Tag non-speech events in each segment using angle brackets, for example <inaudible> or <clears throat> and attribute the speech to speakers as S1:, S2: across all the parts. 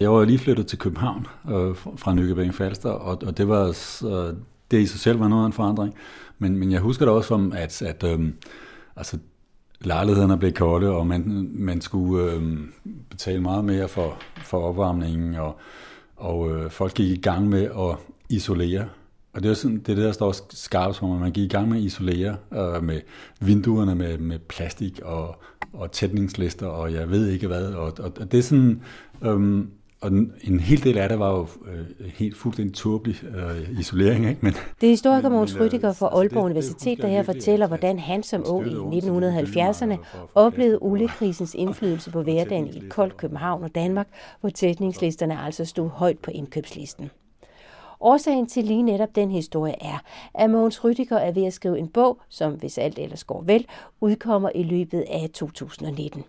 S1: Jeg var lige flyttet til København øh, fra Nykøbing Falster, og, og det var øh, det i sig selv var noget af en forandring. Men, men jeg husker det også som, at, at øh, altså, lejlighederne blev kolde, og man, man skulle øh, betale meget mere for, for opvarmningen, og, og øh, folk gik i gang med at isolere. Og det er sådan, det, er det der står skarpt for mig. Man gik i gang med at isolere øh, med vinduerne med, med plastik og, og tætningslister, og jeg ved ikke hvad. Og, og, og det er sådan... Øh, og en hel del af det var jo øh, helt fuldstændig turbelig øh, isolering. Ikke? Men,
S2: det er historiker Mogens Rydiger fra Aalborg Universitet, der her fortæller, hvordan han som ung i 1970'erne oplevede oliekrisens <laughs> indflydelse på hverdagen i et koldt København og Danmark, hvor tætningslisterne altså stod højt på indkøbslisten. Årsagen til lige netop den historie er, at Mogens Rydiger er ved at skrive en bog, som hvis alt ellers går vel, udkommer i løbet af 2019.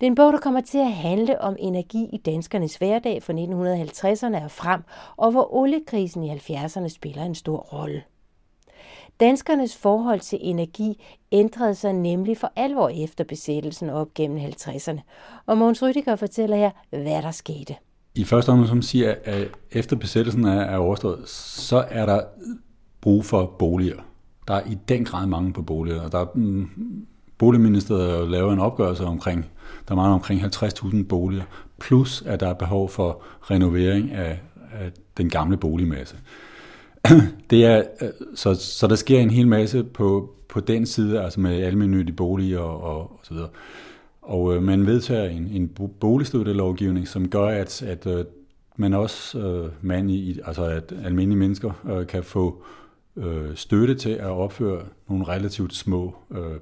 S2: Det er en bog, der kommer til at handle om energi i danskernes hverdag fra 1950'erne og frem, og hvor oliekrisen i 70'erne spiller en stor rolle. Danskernes forhold til energi ændrede sig nemlig for alvor efter besættelsen op gennem 50'erne. Og Måns Rydiger fortæller her, hvad der skete.
S1: I første omgang, som siger, at efter besættelsen er overstået, så er der brug for boliger. Der er i den grad mange på boliger, og der er, mm, Boligministeriet laver en opgørelse omkring der mangler omkring 50.000 boliger, plus at der er behov for renovering af, af den gamle boligmasse. <clears throat> Det er, øh, så, så der sker en hel masse på, på den side, altså med almindelige boliger og, og, og så videre. Og øh, man vedtager en, en boligstøttelovgivning, som gør, at, at øh, man også, øh, man i, altså at almindelige mennesker øh, kan få øh, støtte til at opføre nogle relativt små øh,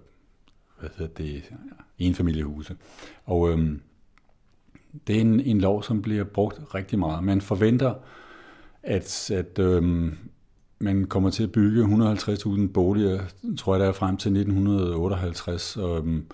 S1: hvad hedder det, enfamiliehuse. Og øhm, det er en, en lov, som bliver brugt rigtig meget. Man forventer, at, at øhm, man kommer til at bygge 150.000 boliger, tror jeg, der er frem til 1958. Øhm,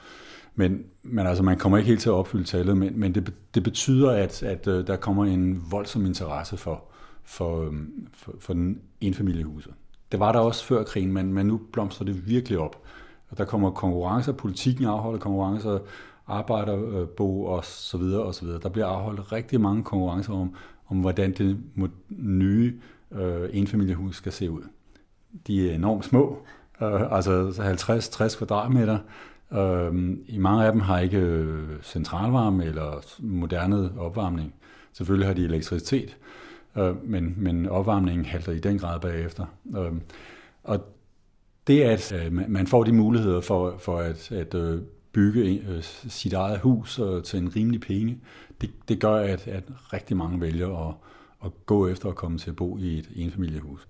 S1: men, men altså, man kommer ikke helt til at opfylde tallet, men, men det, det betyder, at, at øh, der kommer en voldsom interesse for, for, øhm, for, for den enfamiliehuse. Det var der også før krigen, men, men nu blomstrer det virkelig op. Og der kommer konkurrencer, politikken afholder konkurrencer, arbejderbo og så videre og så videre. Der bliver afholdt rigtig mange konkurrencer om, om hvordan det nye øh, enfamiliehus skal se ud. De er enormt små, øh, altså 50-60 kvadratmeter. Øh, I mange af dem har ikke øh, centralvarme eller moderne opvarmning. Selvfølgelig har de elektricitet, øh, men, men opvarmningen halter i den grad bagefter. Øh, og det, at øh, man får de muligheder for, for at, at øh, bygge øh, sit eget hus til en rimelig penge, det, det gør, at, at rigtig mange vælger at, at gå efter at komme til at bo i et enfamiliehus.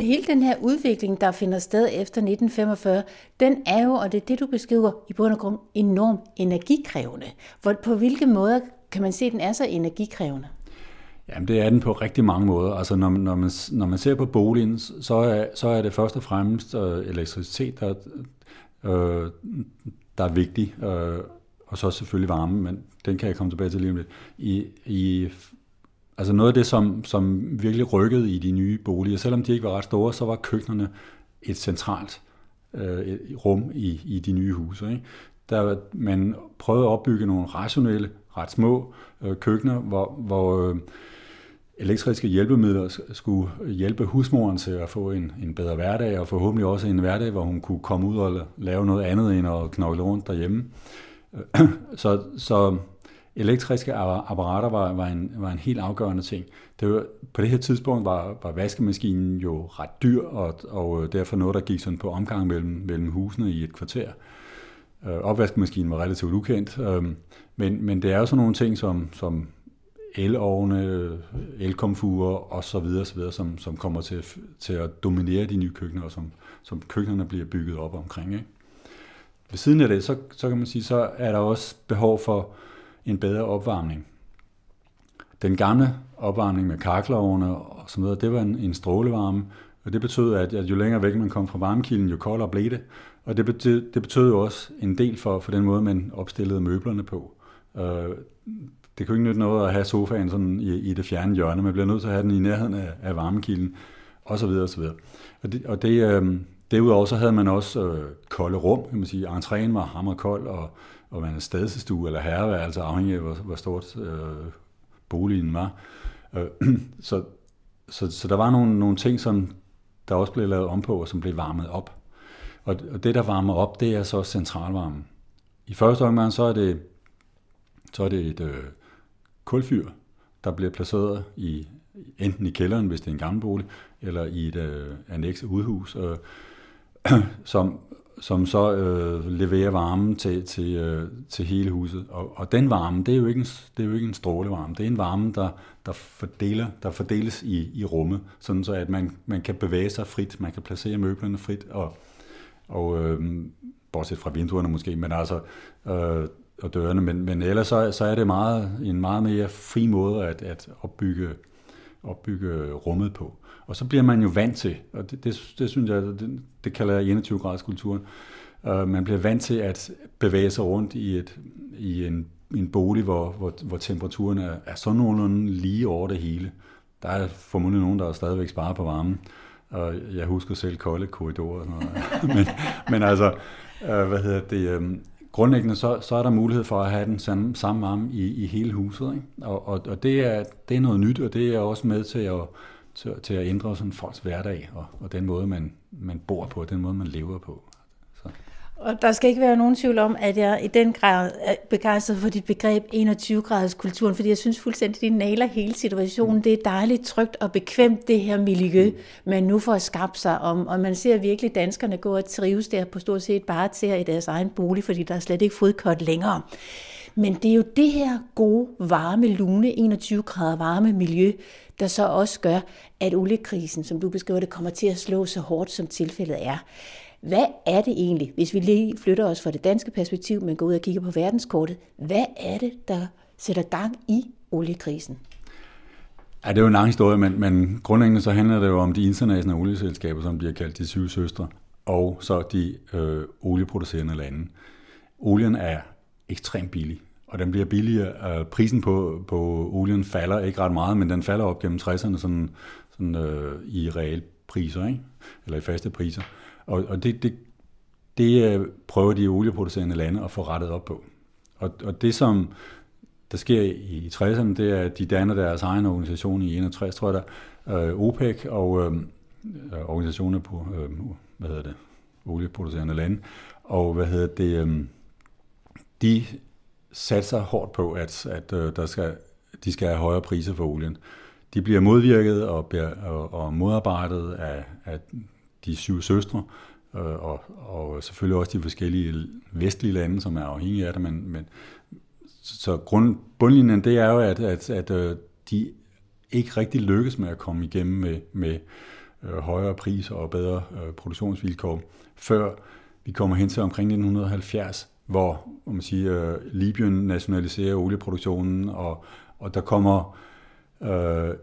S2: Hele den her udvikling, der finder sted efter 1945, den er jo, og det er det, du beskriver, i bund og grund enormt energikrævende. Hvor, på hvilke måder kan man se, at den er så energikrævende?
S1: Jamen, det er den på rigtig mange måder. Altså, når, når, man, når man ser på boligen, så er, så er det først og fremmest øh, elektricitet, der, øh, der er vigtig, øh, og så selvfølgelig varme, men den kan jeg komme tilbage til lige om lidt. I, i, altså noget af det, som, som virkelig rykkede i de nye boliger, selvom de ikke var ret store, så var køkkenerne et centralt øh, et rum i, i de nye huse. Ikke? Der man prøvede at opbygge nogle rationelle, ret små øh, køkkener, hvor, hvor øh, elektriske hjælpemidler skulle hjælpe husmoren til at få en, en bedre hverdag, og forhåbentlig også en hverdag, hvor hun kunne komme ud og lave noget andet end at knokle rundt derhjemme. <clears throat> Så, så elektriske apparater var, var, en, var en helt afgørende ting. Det var, på det her tidspunkt var, var vaskemaskinen jo ret dyr, og, og øh, derfor noget, der gik sådan på omgang mellem, mellem husene i et kvarter. Øh, opvaskemaskinen var relativt ukendt, øh, men, men det er jo sådan nogle ting, som, som elovne, elkomfurer og så videre, så videre som, som kommer til, til at dominere de nye køkkener, og som, som køkkenerne bliver bygget op omkring. Ikke? Ved siden af det, så, så kan man sige, så er der også behov for en bedre opvarmning. Den gamle opvarmning med kakkelovne og så videre, det var en, en strålevarme, og det betød, at, at jo længere væk man kom fra varmekilden, jo koldere blev det. Og det betød, det betød jo også en del for, for den måde, man opstillede møblerne på. Øh, det kunne ikke nytte noget at have sofaen sådan i, i det fjerne hjørne. Man bliver nødt til at have den i nærheden af, af varmekilden, og så videre, og så videre. Og det, og det øh, derudover så havde man også øh, kolde rum, kan man sige. Entréen var hammerkold, og, og man havde stadestue eller herreværelse, afhængig af, hvor, hvor stort øh, boligen var. Øh, <clears throat> så, så, så der var nogle, nogle ting, som der også blev lavet om på, og som blev varmet op. Og, og det, der varmer op, det er så centralvarmen. I første omgang, så er det, så er det et øh, kulfyr, der bliver placeret i enten i kælderen, hvis det er en gammel bolig, eller i et øh, annex udhus, øh, <clears throat> som, som så øh, leverer varmen til, til, øh, til hele huset. Og, og den varme, det er, jo ikke en, det er jo ikke en strålevarme, det er en varme, der, der, fordeler, der fordeles i, i rummet, sådan så at man, man kan bevæge sig frit, man kan placere møblerne frit, og, og øh, bortset fra vinduerne måske, men altså øh, og dørene, men, men ellers så, så er det meget, en meget mere fri måde at, at opbygge, opbygge rummet på. Og så bliver man jo vant til, og det, det, det synes jeg, det, det kalder jeg 21 graders kulturen, uh, man bliver vant til at bevæge sig rundt i, et, i en, en bolig, hvor, hvor, hvor temperaturen er, er sådan nogenlunde lige over det hele. Der er formodentlig nogen, der stadigvæk sparer på varmen, og jeg husker selv kolde korridorer. Og, <laughs> men, men altså, uh, hvad hedder det, um, grundlæggende så, så er der mulighed for at have den samme, samme varme i, i hele huset. Ikke? Og, og, og det, er, det er noget nyt, og det er også med til at, til, til at ændre sådan folks hverdag, og, og den måde, man, man bor på, den måde, man lever på.
S2: Og der skal ikke være nogen tvivl om, at jeg i den grad er begejstret for dit begreb 21-graders kulturen, fordi jeg synes fuldstændig, at det naler hele situationen. Det er dejligt, trygt og bekvemt, det her miljø, man nu får skabt sig om. Og man ser virkelig danskerne gå og trives der på stort set bare til i deres egen bolig, fordi der er slet ikke fodkort længere. Men det er jo det her gode, varme, lune, 21 grader varme miljø, der så også gør, at oliekrisen, som du beskriver det, kommer til at slå så hårdt, som tilfældet er. Hvad er det egentlig, hvis vi lige flytter os fra det danske perspektiv, men går ud og kigger på verdenskortet, hvad er det, der sætter gang i oliekrisen?
S1: Ja, det er jo en lang historie, men, men grundlæggende så handler det jo om de internationale olieselskaber, som bliver kaldt de syv søstre, og så de øh, olieproducerende lande. Olien er ekstremt billig, og den bliver billigere. Øh, prisen på, på olien falder ikke ret meget, men den falder op gennem 60'erne sådan, sådan, øh, i realpriser, ikke? eller i faste priser. Og, og det, det, det øh, prøver de olieproducerende lande at få rettet op på. Og, og det, som der sker i 60'erne, det er, at de danner deres egen organisation i 61, tror jeg der, øh, OPEC og øh, øh, organisationer på, øh, hvad hedder det, olieproducerende lande. Og hvad hedder det, øh, de satser hårdt på, at, at øh, der skal, de skal have højere priser for olien. De bliver modvirket og, bliver, og, og modarbejdet af, af de syv søstre, øh, og, og selvfølgelig også de forskellige vestlige lande, som er afhængige af det, men, men så grund, bundlinjen det er jo, at, at, at øh, de ikke rigtig lykkes med at komme igennem med, med øh, højere priser og bedre øh, produktionsvilkår, før vi kommer hen til omkring 1970, hvor man siger, øh, Libyen nationaliserer olieproduktionen, og, og der kommer øh,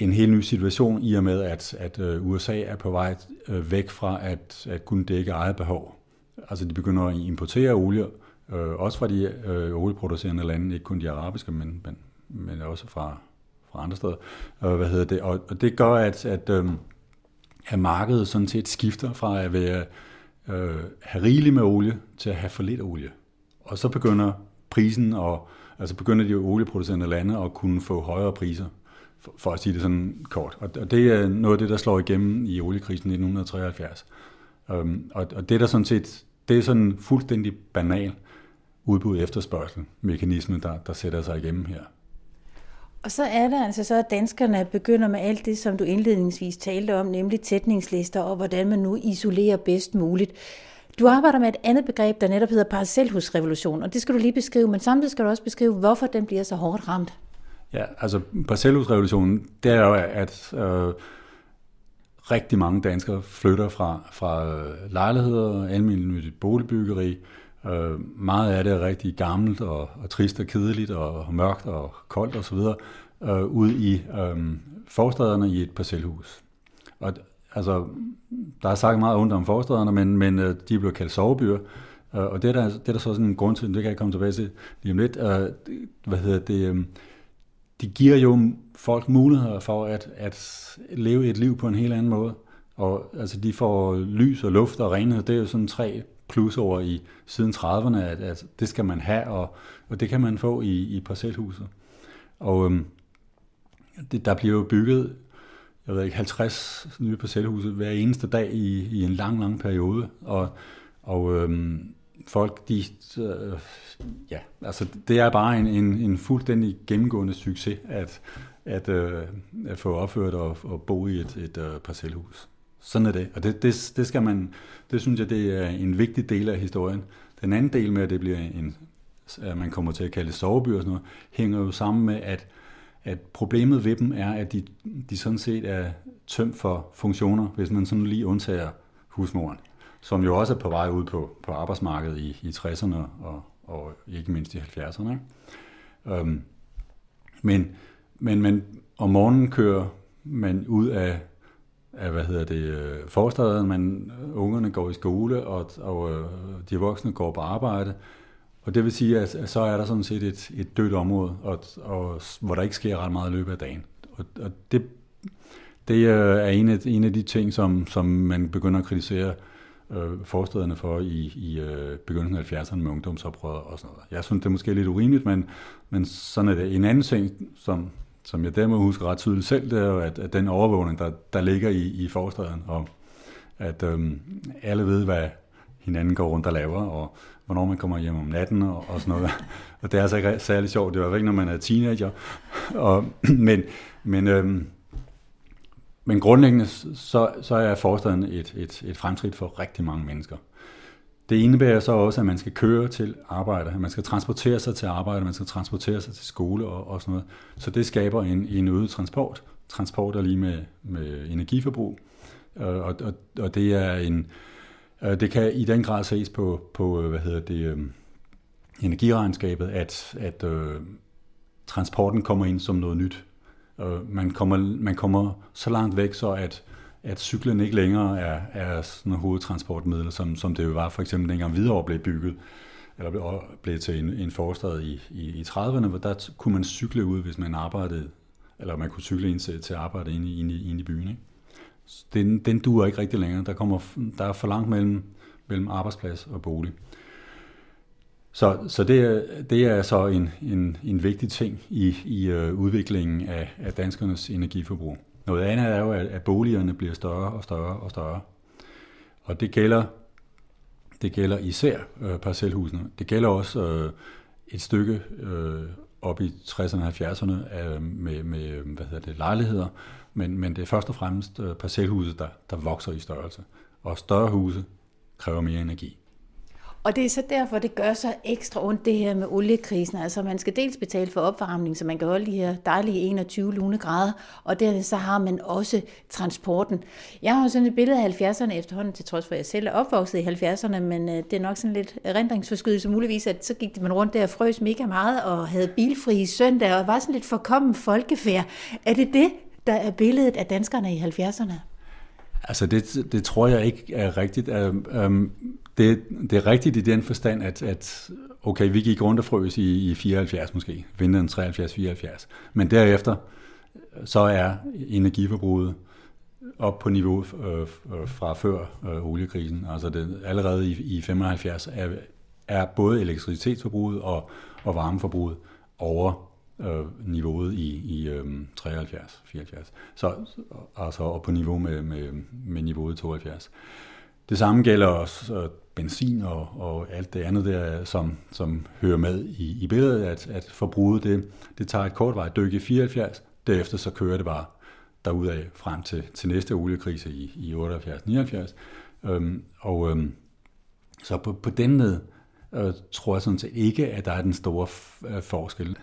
S1: en helt ny situation i og med, at, at øh, USA er på vej øh, væk fra at, at kunne dække eget behov. Altså de begynder at importere olie, øh, også fra de øh, olieproducerende lande, ikke kun de arabiske, men, men, men også fra, fra andre steder. Øh, hvad hedder det? Og, og det gør, at, at, øh, at markedet sådan set skifter fra at være øh, have rigeligt med olie til at have for lidt olie. Og så begynder prisen og altså begynder de olieproducerende lande at kunne få højere priser for, for at sige det sådan kort. Og, og det er noget af det, der slår igennem i oliekrisen 1973. Øhm, og, og det er sådan set, det er sådan fuldstændig banal udbud efterspørgsel mekanisme, der, der sætter sig igennem her.
S2: Og så er der altså så, at danskerne begynder med alt det, som du indledningsvis talte om, nemlig tætningslister og hvordan man nu isolerer bedst muligt. Du arbejder med et andet begreb, der netop hedder parcelhusrevolution, og det skal du lige beskrive, men samtidig skal du også beskrive, hvorfor den bliver så hårdt ramt.
S1: Ja, altså parcelhusrevolutionen, det er jo, at øh, rigtig mange danskere flytter fra, fra øh, lejligheder, almindeligt boligbyggeri. Øh, meget af det er rigtig gammelt og, og trist og kedeligt og, og mørkt og koldt osv. Øh, ud i øh, forstederne i et parcelhus. Og altså, der er sagt meget ondt om forstederne, men, men øh, de bliver kaldt sovebyer. Øh, og det er, der, det er der så sådan en grund til, det kan jeg komme tilbage til lige om lidt. Øh, hvad hedder det? Øh, de giver jo folk muligheder for at, at leve et liv på en helt anden måde. Og altså, de får lys og luft og renhed. Det er jo sådan tre over i siden 30'erne, at, at det skal man have, og, og det kan man få i, i parcelhuset. Og øhm, det, der bliver jo bygget, jeg ved ikke, 50 nye parcelhuse hver eneste dag i, i en lang, lang periode, og, og øhm, folk, de, øh, ja, altså det er bare en, en, en fuldstændig gennemgående succes, at, at, øh, at få opført og, og bo i et, et øh, parcelhus. Sådan er det, og det, det, det skal man, det synes jeg, det er en vigtig del af historien. Den anden del med, at det bliver en, at man kommer til at kalde soveby og sådan noget, hænger jo sammen med, at, at problemet ved dem er, at de, de sådan set er tømt for funktioner, hvis man sådan lige undtager husmoren, som jo også er på vej ud på, på arbejdsmarkedet i, i 60'erne og, og ikke mindst i 70'erne. Ikke? Øhm, men, men, men om morgenen kører man ud af, af hvad hedder det, øh, forstaden, man, ungerne går i skole, og, og øh, de voksne går på arbejde, og det vil sige, at, at så er der sådan set et, et dødt område, og, og, hvor der ikke sker ret meget i løbet af dagen. Og, og det, det øh, er en af, en af de ting, som, som man begynder at kritisere øh, forstederne for i, i øh, begyndelsen af 70'erne med ungdomsoprør og sådan noget. Jeg synes, det er måske lidt urimeligt, men, men sådan er det. En anden ting, som, som jeg dermed husker ret tydeligt selv, det er jo, at, at den overvågning, der, der ligger i, i forstederne, og at øh, alle ved, hvad hinanden går rundt og laver, og hvornår man kommer hjem om natten og, og sådan noget. Og det er altså ikke særlig sjovt. Det var ikke, når man er teenager. Og, <clears throat> men, men, øh, men grundlæggende så, så er forstaden et, et, et fremskridt for rigtig mange mennesker. Det indebærer så også, at man skal køre til arbejde, at man skal transportere sig til arbejde, man skal transportere sig til skole og, og sådan noget. Så det skaber en, en øget transport. Transport er lige med, med energiforbrug. Og, og, og det er en, det kan i den grad ses på, på øh, hvad hedder det, øh, energiregnskabet, at, at øh, transporten kommer ind som noget nyt. Øh, man, kommer, man kommer så langt væk, så at, at cyklen ikke længere er, er sådan en hovedtransportmiddel, som, som det jo var for eksempel dengang Hvidovre blev bygget, eller blev, blev til en, en forstad i, i, i 30'erne, hvor der kunne man cykle ud, hvis man arbejdede, eller man kunne cykle ind til, til arbejde inde, inde, inde i byen. Ikke? den, den duer ikke rigtig længere. Der, kommer, der er for langt mellem, mellem arbejdsplads og bolig. Så, så det, det er så en, en, en vigtig ting i, i øh, udviklingen af, af danskernes energiforbrug. Noget andet er jo, at, at boligerne bliver større og større og større. Og det gælder, det gælder især øh, parcelhusene. Det gælder også øh, et stykke øh, op i 60'erne og 70'erne uh, øh, med, med hvad hedder det, lejligheder, men, men det er først og fremmest øh, parcelhuse, der, der vokser i størrelse. Og større huse kræver mere energi.
S2: Og det er så derfor, det gør så ekstra ondt det her med oliekrisen. Altså man skal dels betale for opvarmning, så man kan holde de her dejlige 21 lune grader, og der så har man også transporten. Jeg har jo sådan et billede af 70'erne efterhånden, til trods for at jeg selv er opvokset i 70'erne, men øh, det er nok sådan lidt rendringsforskydelse muligvis, at så gik man rundt der og frøs mega meget og havde bilfri søndag og var sådan lidt forkommen folkefærd. Er det det, der er billedet af danskerne i 70'erne?
S1: Altså det, det tror jeg ikke er rigtigt. Øhm, øhm, det, det er rigtigt i den forstand, at, at okay, vi gik rundt og frøs i, i 74 måske, vinteren 73-74, men derefter så er energiforbruget op på niveau øh, øh, fra før øh, oliekrisen. Altså det, allerede i, i 75 er, er både elektricitetsforbruget og, og varmeforbruget over øh, niveauet i, i øh, 73, 74. Så altså op på niveau med, med, med niveauet 72. Det samme gælder også øh, benzin og, og alt det andet der, som, som hører med i, i billedet, at, at forbruget det, det tager et kort vej dyk i 74, derefter så kører det bare derudad frem til, til næste oliekrise i, i 78-79. Øhm, og øhm, så på, på den med øh, tror jeg sådan set ikke, at der er den store øh, forskel.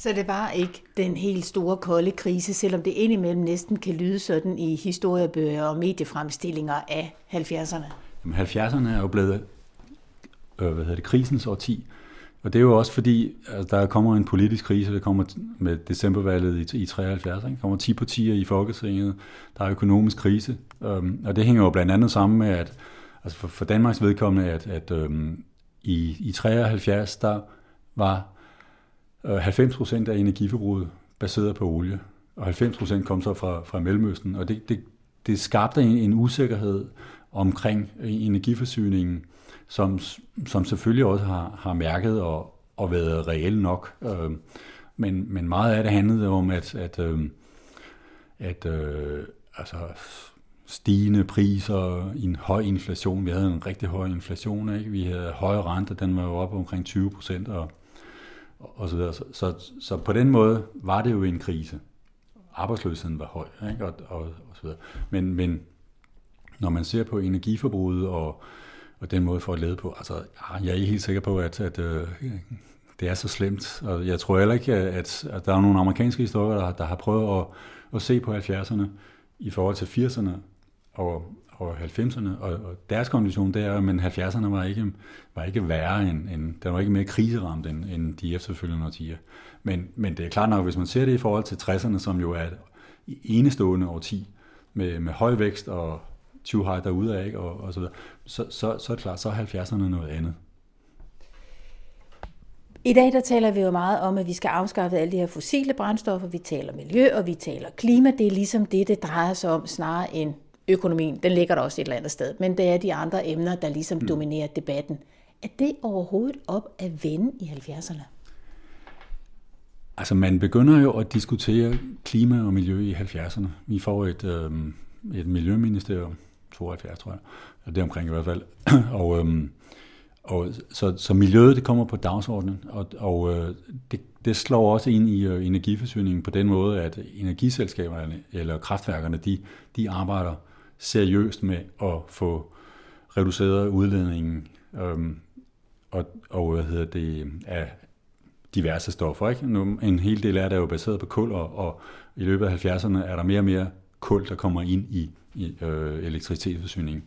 S2: Så det var ikke den helt store kolde krise, selvom det indimellem næsten kan lyde sådan i historiebøger og mediefremstillinger af 70'erne.
S1: Jamen 70'erne er jo blevet øh, hvad hedder det, krisens årti, og det er jo også fordi, altså, der kommer en politisk krise, der kommer med decembervalget i, i 73, ikke? kommer 10 partier i Folketinget, der er økonomisk krise, øhm, og det hænger jo blandt andet sammen med, at altså for, for Danmarks vedkommende, at, at øhm, i, i 73, der var Øh, 90 procent af energiforbruget baseret på olie, og 90 procent kom så fra, fra Mellemøsten, og det, det, det skabte en, en usikkerhed omkring øh, energiforsyningen, som, som selvfølgelig også har, har mærket og, og været reelt nok. Øh, men, men meget af det handlede om, at, at, øh, at øh, altså, stigende priser, en høj inflation. Vi havde en rigtig høj inflation, ikke? Vi havde høje renter, den var jo oppe omkring 20 procent og, og så videre. Så, så, så på den måde var det jo en krise. Arbejdsløsheden var høj, ikke? Og, og, og så videre. Men, men når man ser på energiforbruget og, og den måde for at lede på, altså ah, jeg er ikke helt sikker på, at, at øh, det er så slemt. Og jeg tror heller ikke, at, at der er nogle amerikanske historikere, der, der har prøvet at, at se på 70'erne i forhold til 80'erne og, og 90'erne, og, og deres kondition der, men 70'erne var ikke, var ikke værre, end, end, den var ikke mere kriseramt end, end de efterfølgende årtier. Men, men det er klart nok, hvis man ser det i forhold til 60'erne, som jo er et enestående årti, med, med høj vækst og 20 high derude af, ikke, og, og så, videre, så, så, så er det klart, så er 70'erne noget andet.
S2: I dag der taler vi jo meget om, at vi skal afskaffe alle de her fossile brændstoffer. Vi taler miljø, og vi taler klima. Det er ligesom det, det drejer sig om, snarere end økonomien. Den ligger der også et eller andet sted. Men det er de andre emner, der ligesom mm. dominerer debatten. Er det overhovedet op at vende i 70'erne?
S1: Altså man begynder jo at diskutere klima og miljø i 70'erne. Vi får et, øh, et miljøministerium, 72 tror jeg, det er omkring i hvert fald. <clears throat> og øh, og så, så miljøet det kommer på dagsordenen, og, og øh, det, det slår også ind i øh, energiforsyningen på den måde, at energiselskaberne eller kraftværkerne, de, de arbejder seriøst med at få reduceret udledningen øhm, og, og hvad hedder det, af diverse stoffer. Ikke? Nu, en hel del af det er jo baseret på kul, og, og i løbet af 70'erne er der mere og mere kul, der kommer ind i, i øh, elektricitetsforsyningen.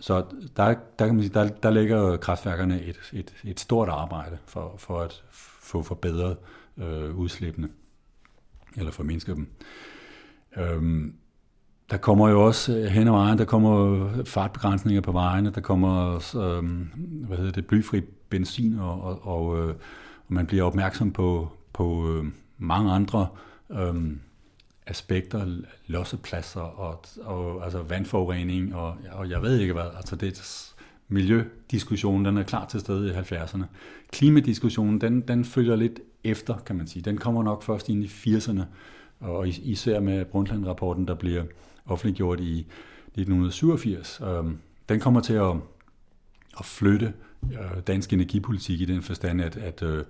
S1: Så der, der kan man sige, der, der lægger kraftværkerne et, et, et stort arbejde for, for at få forbedret øh, udslippene, eller for mindske dem. Øhm, der kommer jo også øh, hen ad vejen, der kommer fartbegrænsninger på vejene, der kommer øh, hvad hedder det, blyfri benzin, og, og, og, øh, og man bliver opmærksom på, på øh, mange andre øh, aspekter, lossepladser og, og altså vandforurening og, og jeg ved ikke hvad. Altså det miljødiskussionen, den er klar til stede i 70'erne. Klimadiskussionen, den, den følger lidt efter, kan man sige. Den kommer nok først ind i 80'erne, og især med Brundtland-rapporten, der bliver offentliggjort i 1987. Øhm, den kommer til at, at flytte øh, dansk energipolitik i den forstand, at, at øh,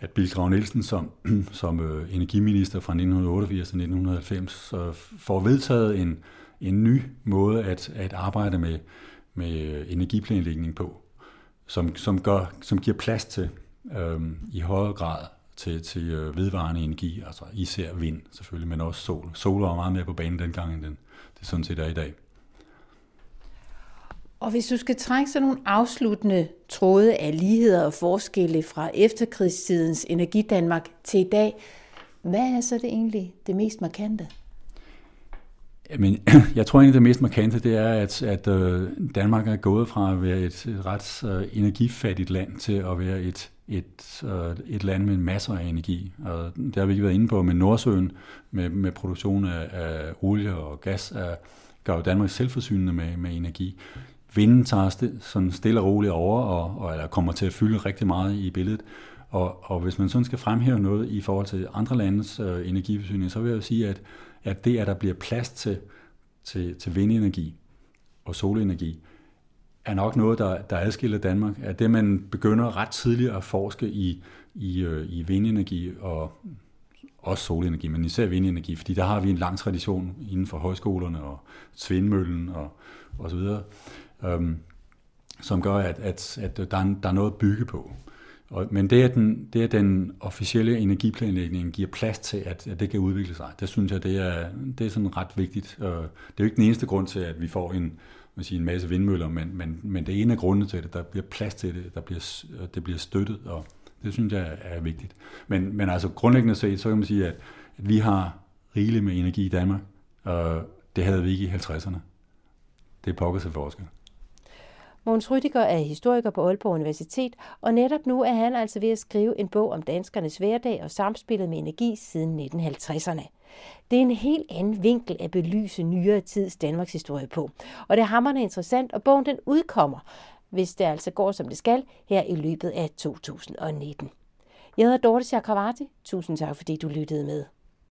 S1: at Bill Grav Nielsen som, <clears throat> som øh, energiminister fra 1988 til 1990 får vedtaget en, en ny måde at, at arbejde med, med energiplanlægning på, som, som, gør, som giver plads til øhm, i højere grad til, til vedvarende energi, altså især vind selvfølgelig, men også sol. Sol var meget mere på banen dengang, end den, det sådan set er i dag.
S2: Og hvis du skal trække sådan nogle afsluttende tråde af ligheder og forskelle fra efterkrigstidens Energidanmark til i dag, hvad er så det egentlig det mest markante?
S1: Jamen, <clears throat> jeg tror egentlig, det mest markante, det er, at, at øh, Danmark er gået fra at være et ret uh, energifattigt land til at være et, et, øh, et land med masser af energi. Og det har vi ikke været inde på, med Nordsøen med, med produktion af, af olie og gas er, gør jo Danmark selvforsynende med, med energi vinden tager st- sådan stille og roligt over, og, og eller kommer til at fylde rigtig meget i billedet. Og, og hvis man sådan skal fremhæve noget i forhold til andre landes øh, energiforsyning, så vil jeg jo sige, at, at det, at der bliver plads til, til, til vindenergi og solenergi, er nok noget, der, der adskiller Danmark. At det, man begynder ret tidligt at forske i, i, øh, i vindenergi og også solenergi, men især vindenergi, fordi der har vi en lang tradition inden for højskolerne og Svindmøllen og, og så videre øhm, som gør, at, at, at der, er, der er noget at bygge på. Og, men det, at den, det, at den officielle energiplanlægning giver plads til, at, at det kan udvikle sig, det synes jeg, det er, det er sådan ret vigtigt. Øh, det er jo ikke den eneste grund til, at vi får en, man siger, en masse vindmøller, men, men, men det er en af grundene til det. Der bliver plads til det, der bliver, det bliver støttet, og det synes jeg er vigtigt. Men, men altså grundlæggende set, så kan man sige, at, at vi har rigeligt med energi i Danmark, og det havde vi ikke i 50'erne. Det er pokker til forskel.
S2: Mogens Rydiger er historiker på Aalborg Universitet, og netop nu er han altså ved at skrive en bog om danskernes hverdag og samspillet med energi siden 1950'erne. Det er en helt anden vinkel at belyse nyere tids Danmarks historie på. Og det er interessant, og bogen den udkommer, hvis det altså går som det skal, her i løbet af 2019. Jeg hedder Dorte Chakravarti. Tusind tak, fordi du lyttede med.